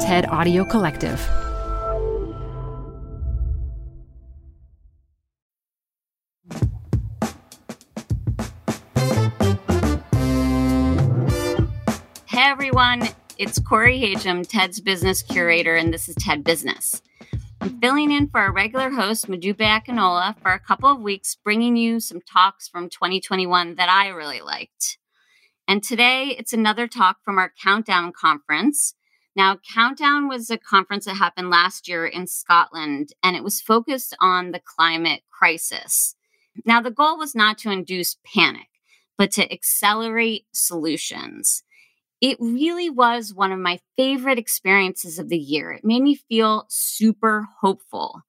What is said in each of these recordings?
TED Audio Collective. Hey everyone, it's Corey Hajim, TED's business curator, and this is TED Business. I'm filling in for our regular host, Modupe Akinola, for a couple of weeks, bringing you some talks from 2021 that I really liked. And today it's another talk from our Countdown conference. Now, Countdown was a conference that happened last year in Scotland, and it was focused on the climate crisis. Now, the goal was not to induce panic, but to accelerate solutions it really was one of my favorite experiences of the year. It made me feel super hopeful.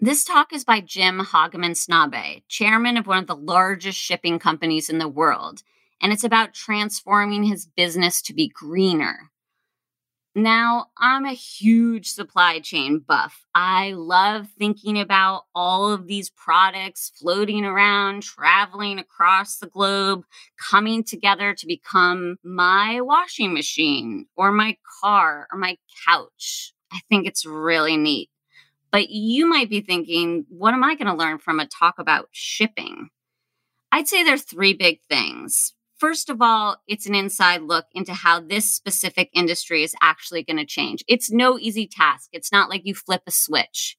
This talk is by Jim Hagemann Snabe, chairman of one of the largest shipping companies in the world, and it's about transforming his business to be greener. Now, I'm a huge supply chain buff. I love thinking about all of these products floating around, traveling across the globe, coming together to become my washing machine or my car or my couch. I think it's really neat. But you might be thinking, what am I going to learn from a talk about shipping? I'd say there's three big things. First of all, it's an inside look into how this specific industry is actually going to change. It's no easy task. It's not like you flip a switch.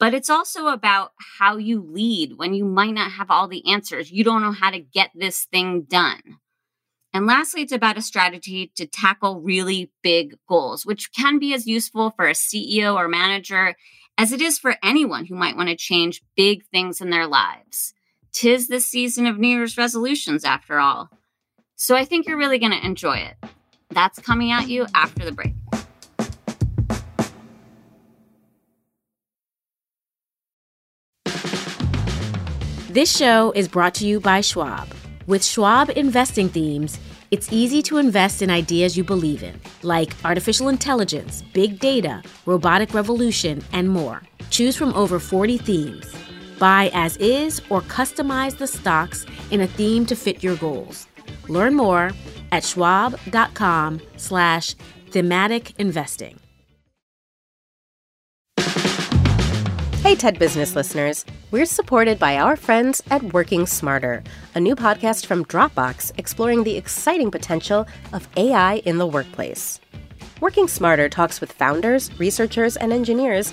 But it's also about how you lead when you might not have all the answers. You don't know how to get this thing done. And lastly, it's about a strategy to tackle really big goals, which can be as useful for a CEO or manager as it is for anyone who might want to change big things in their lives. Tis the season of New Year's resolutions, after all. So I think you're really going to enjoy it. That's coming at you after the break. This show is brought to you by Schwab. With Schwab investing themes, it's easy to invest in ideas you believe in, like artificial intelligence, big data, robotic revolution, and more. Choose from over 40 themes. Buy as is or customize the stocks in a theme to fit your goals. Learn more at schwab.com slash thematic investing. Hey, TED Business listeners. We're supported by our friends at Working Smarter, a new podcast from Dropbox exploring the exciting potential of AI in the workplace. Working Smarter talks with founders, researchers, and engineers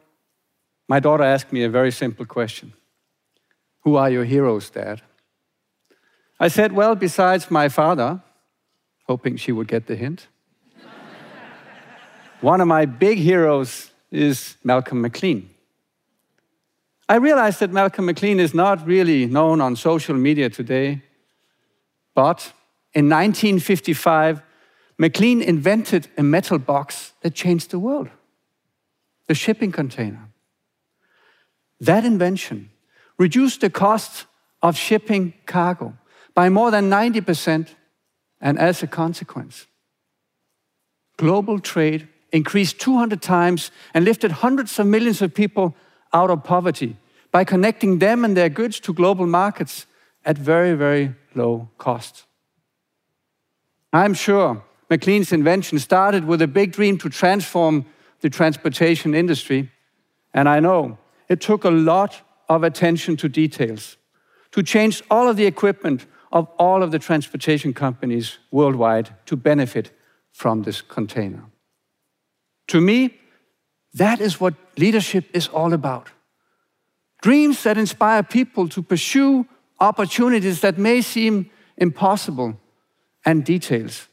my daughter asked me a very simple question Who are your heroes, Dad? I said, Well, besides my father, hoping she would get the hint, one of my big heroes is Malcolm McLean. I realized that Malcolm McLean is not really known on social media today, but in 1955, McLean invented a metal box that changed the world the shipping container. That invention reduced the cost of shipping cargo by more than 90%, and as a consequence, global trade increased 200 times and lifted hundreds of millions of people out of poverty by connecting them and their goods to global markets at very, very low cost. I'm sure McLean's invention started with a big dream to transform the transportation industry, and I know it took a lot of attention to details to change all of the equipment of all of the transportation companies worldwide to benefit from this container. To me, that is what leadership is all about. Dreams that inspire people to pursue opportunities that may seem impossible and details.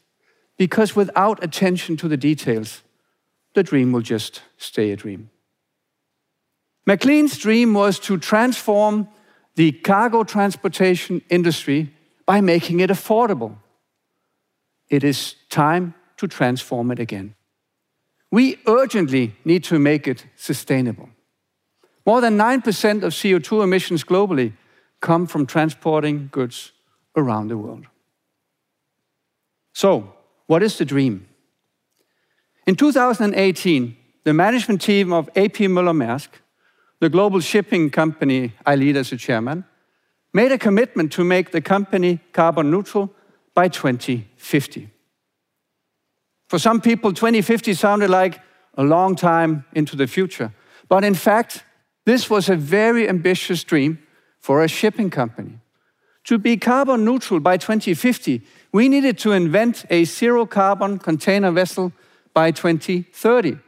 Because without attention to the details, the dream will just stay a dream. McLean's dream was to transform the cargo transportation industry by making it affordable. It is time to transform it again. We urgently need to make it sustainable. More than 9% of CO2 emissions globally come from transporting goods around the world. So, what is the dream? In 2018, the management team of AP Møller Maersk, the global shipping company I lead as a chairman, made a commitment to make the company carbon neutral by 2050. For some people, 2050 sounded like a long time into the future. But in fact, this was a very ambitious dream for a shipping company. To be carbon neutral by 2050, we needed to invent a zero carbon container vessel by 2030.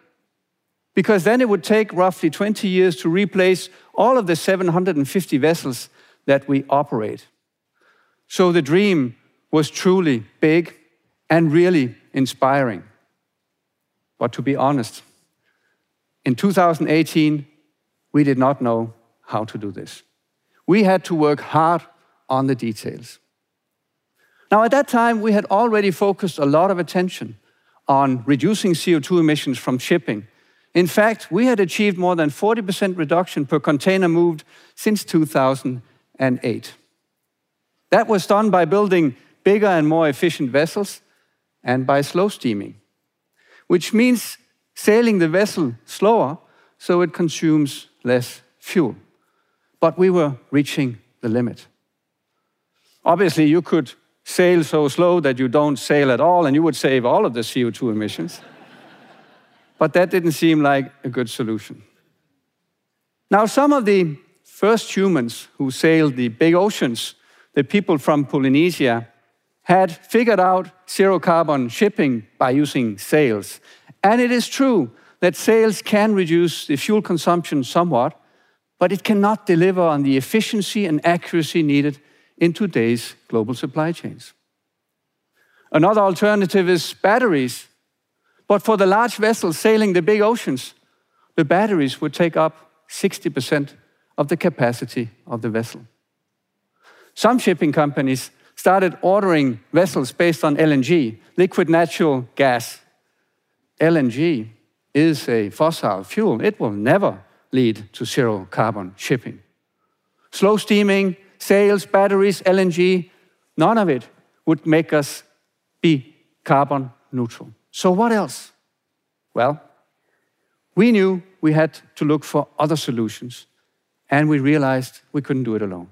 Because then it would take roughly 20 years to replace all of the 750 vessels that we operate. So the dream was truly big and really inspiring. But to be honest, in 2018, we did not know how to do this. We had to work hard on the details. Now, at that time, we had already focused a lot of attention on reducing CO2 emissions from shipping. In fact, we had achieved more than 40% reduction per container moved since 2008. That was done by building bigger and more efficient vessels and by slow steaming, which means sailing the vessel slower so it consumes less fuel. But we were reaching the limit. Obviously, you could sail so slow that you don't sail at all and you would save all of the CO2 emissions. But that didn't seem like a good solution. Now, some of the first humans who sailed the big oceans, the people from Polynesia, had figured out zero carbon shipping by using sails. And it is true that sails can reduce the fuel consumption somewhat, but it cannot deliver on the efficiency and accuracy needed in today's global supply chains. Another alternative is batteries. But for the large vessels sailing the big oceans, the batteries would take up 60% of the capacity of the vessel. Some shipping companies started ordering vessels based on LNG, liquid natural gas. LNG is a fossil fuel. It will never lead to zero carbon shipping. Slow steaming, sails, batteries, LNG, none of it would make us be carbon neutral. So, what else? Well, we knew we had to look for other solutions, and we realized we couldn't do it alone.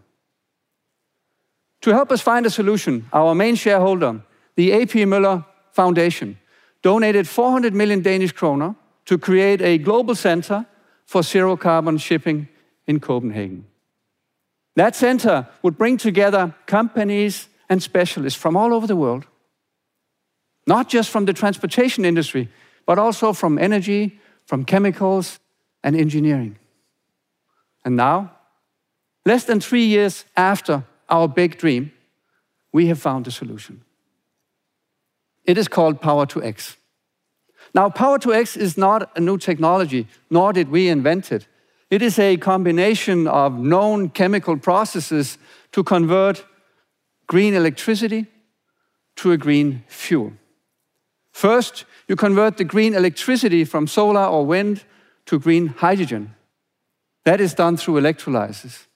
To help us find a solution, our main shareholder, the AP Møller Foundation, donated 400 million Danish kroner to create a global center for zero carbon shipping in Copenhagen. That center would bring together companies and specialists from all over the world, not just from the transportation industry, but also from energy, from chemicals, and engineering. And now, less than three years after our big dream, we have found a solution. It is called Power to X. Now, Power to X is not a new technology, nor did we invent it. It is a combination of known chemical processes to convert green electricity to a green fuel. First, you convert the green electricity from solar or wind to green hydrogen. That is done through electrolysis.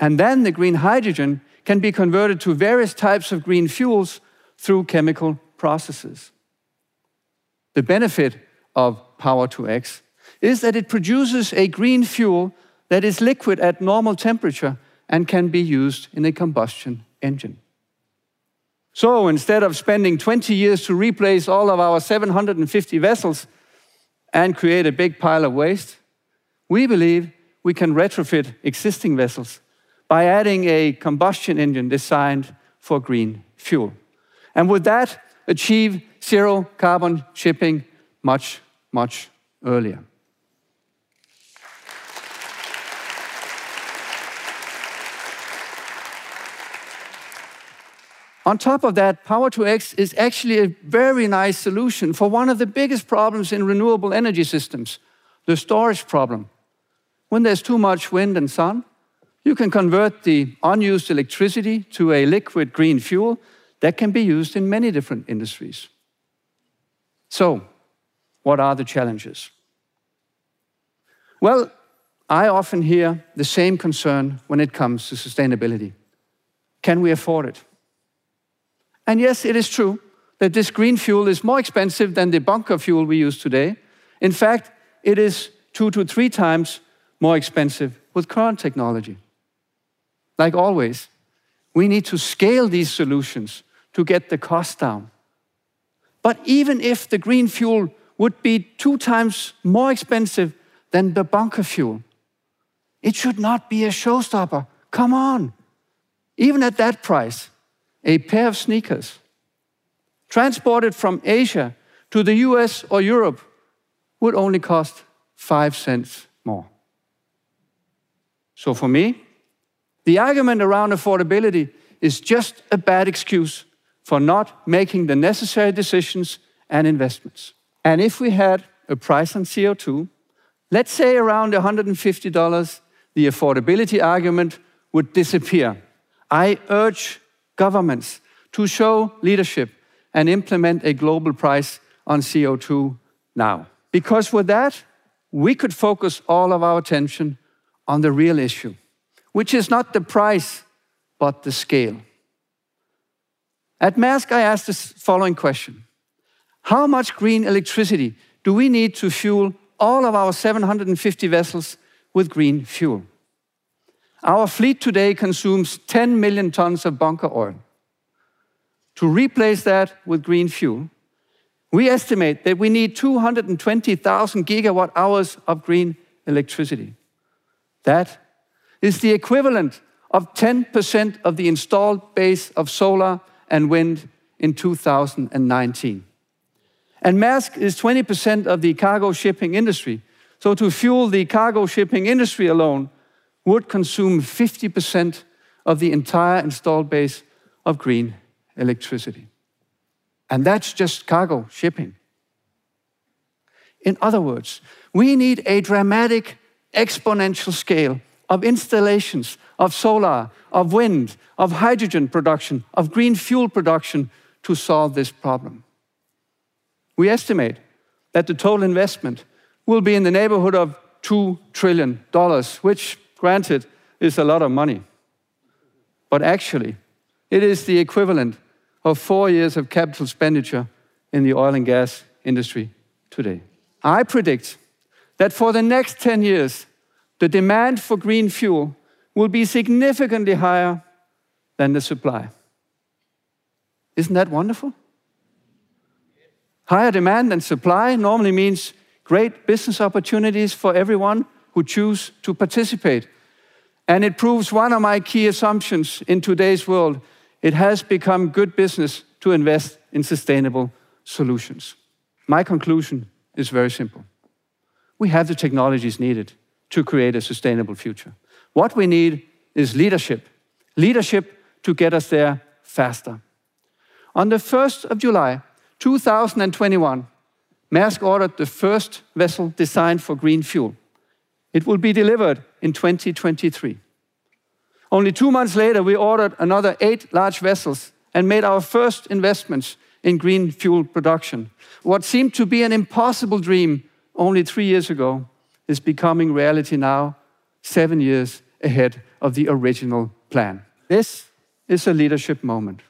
And then the green hydrogen can be converted to various types of green fuels through chemical processes. The benefit of Power to X is that it produces a green fuel that is liquid at normal temperature and can be used in a combustion engine. So instead of spending 20 years to replace all of our 750 vessels and create a big pile of waste, we believe we can retrofit existing vessels by adding a combustion engine designed for green fuel. And with that, achieve zero carbon shipping much, much earlier. On top of that, Power to X is actually a very nice solution for one of the biggest problems in renewable energy systems the storage problem. When there's too much wind and sun, you can convert the unused electricity to a liquid green fuel that can be used in many different industries. So, what are the challenges? Well, I often hear the same concern when it comes to sustainability. Can we afford it? And yes, it is true that this green fuel is more expensive than the bunker fuel we use today. In fact, it is two to three times more expensive with current technology. Like always, we need to scale these solutions to get the cost down. But even if the green fuel would be two times more expensive than the bunker fuel, it should not be a showstopper. Come on. Even at that price, a pair of sneakers transported from Asia to the US or Europe would only cost five cents more. So for me, the argument around affordability is just a bad excuse for not making the necessary decisions and investments. And if we had a price on CO2, let's say around $150, the affordability argument would disappear. I urge governments to show leadership and implement a global price on CO2 now. Because with that, we could focus all of our attention on the real issue, which is not the price, but the scale. At Maersk, I asked the following question How much green electricity do we need to fuel all of our 750 vessels with green fuel? Our fleet today consumes 10 million tons of bunker oil. To replace that with green fuel, we estimate that we need 220,000 gigawatt hours of green electricity. That is the equivalent of 10% of the installed base of solar and wind in 2019. And Maersk is 20% of the cargo shipping industry. So to fuel the cargo shipping industry alone would consume 50% of the entire installed base of green electricity. And that's just cargo shipping. In other words, we need a dramatic exponential scale of installations of solar, of wind, of hydrogen production, of green fuel production to solve this problem. We estimate that the total investment will be in the neighborhood of $2 trillion, which, granted, is a lot of money. But actually, it is the equivalent of four years of capital expenditure in the oil and gas industry today. I predict that for the next 10 years, the demand for green fuel will be significantly higher than the supply. Isn't that wonderful? Higher demand than supply normally means great business opportunities for everyone who choose to participate. And it proves one of my key assumptions in today's world. It has become good business to invest in sustainable solutions. My conclusion is very simple. We have the technologies needed to create a sustainable future. What we need is leadership. Leadership to get us there faster. On the 1st of July, 2021, Maersk ordered the first vessel designed for green fuel. It will be delivered in 2023. Only two months later, we ordered another eight large vessels and made our first investments in green fuel production. What seemed to be an impossible dream only three years ago is becoming reality now, seven years ahead of the original plan. This is a leadership moment.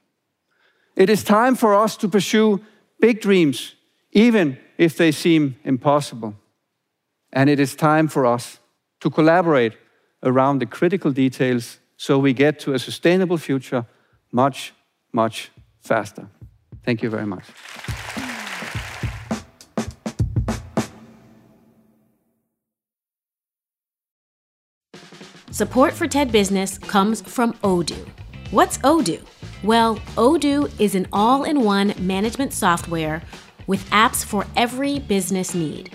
It is time for us to pursue big dreams, even if they seem impossible. And it is time for us to collaborate around the critical details so we get to a sustainable future much, much faster. Thank you very much. Support for TED Business comes from Odoo. What's Odoo? Well, Odoo is an all in one management software with apps for every business need.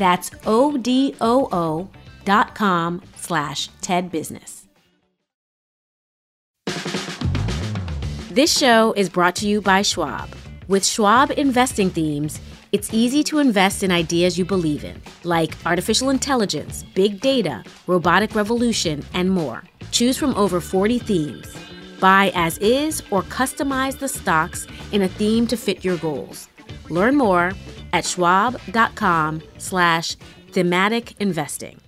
That's O-D-O-O dot com slash TED Business. This show is brought to you by Schwab. With Schwab investing themes, it's easy to invest in ideas you believe in, like artificial intelligence, big data, robotic revolution, and more. Choose from over 40 themes. Buy as is or customize the stocks in a theme to fit your goals. Learn more at schwab.com slash thematic investing.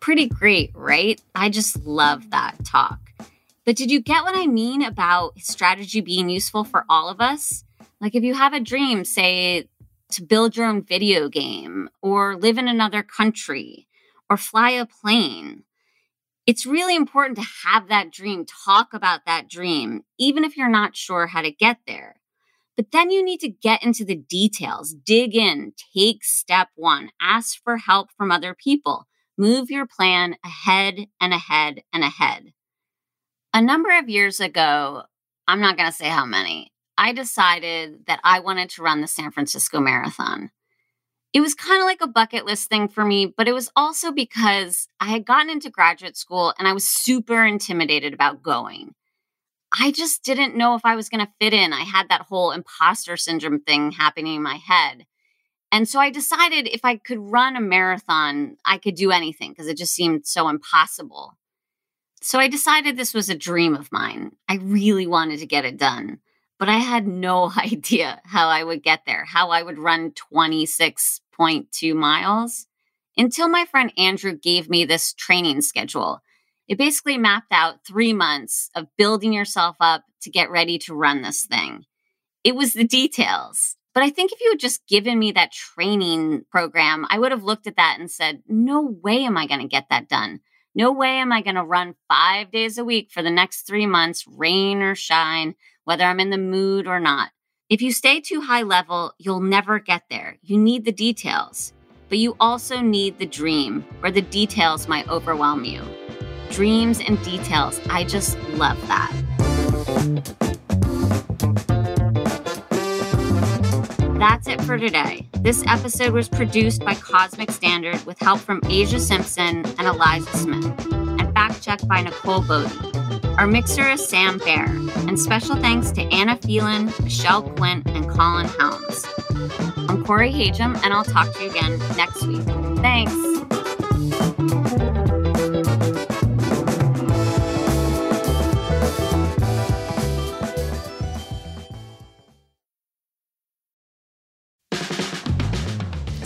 Pretty great, right? I just love that talk. But did you get what I mean about strategy being useful for all of us? Like if you have a dream, say to build your own video game or live in another country or fly a plane, it's really important to have that dream, talk about that dream, even if you're not sure how to get there. But then you need to get into the details, dig in, take step one, ask for help from other people, move your plan ahead and ahead and ahead. A number of years ago, I'm not going to say how many, I decided that I wanted to run the San Francisco Marathon. It was kind of like a bucket list thing for me, but it was also because I had gotten into graduate school and I was super intimidated about going. I just didn't know if I was going to fit in. I had that whole imposter syndrome thing happening in my head. And so I decided if I could run a marathon, I could do anything because it just seemed so impossible. So I decided this was a dream of mine. I really wanted to get it done, but I had no idea how I would get there, how I would run 26.2 miles until my friend Andrew gave me this training schedule. It basically mapped out three months of building yourself up to get ready to run this thing. It was the details. But I think if you had just given me that training program, I would have looked at that and said, no way am I going to get that done. No way am I going to run five days a week for the next three months, rain or shine, whether I'm in the mood or not. If you stay too high level, you'll never get there. You need the details, but you also need the dream, or the details might overwhelm you. Dreams and details, I just love that. That's it for today. This episode was produced by Cosmic Standard with help from Asia Simpson and Eliza Smith, and fact checked by Nicole Bodie. Our mixer is Sam Fair, and special thanks to Anna Phelan, Michelle Quint, and Colin Helms. I'm Corey Hajim, and I'll talk to you again next week. Thanks.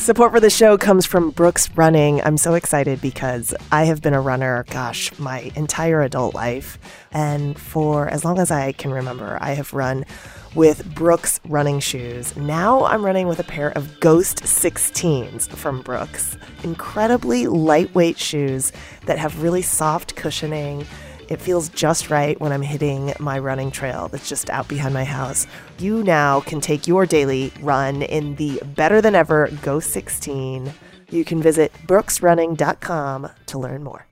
Support for the show comes from Brooks Running. I'm so excited because I have been a runner, gosh, my entire adult life. And for as long as I can remember, I have run with Brooks running shoes. Now I'm running with a pair of Ghost 16s from Brooks. Incredibly lightweight shoes that have really soft cushioning it feels just right when I'm hitting my running trail that's just out behind my house. You now can take your daily run in the better than ever Ghost 16. You can visit brooksrunning.com to learn more.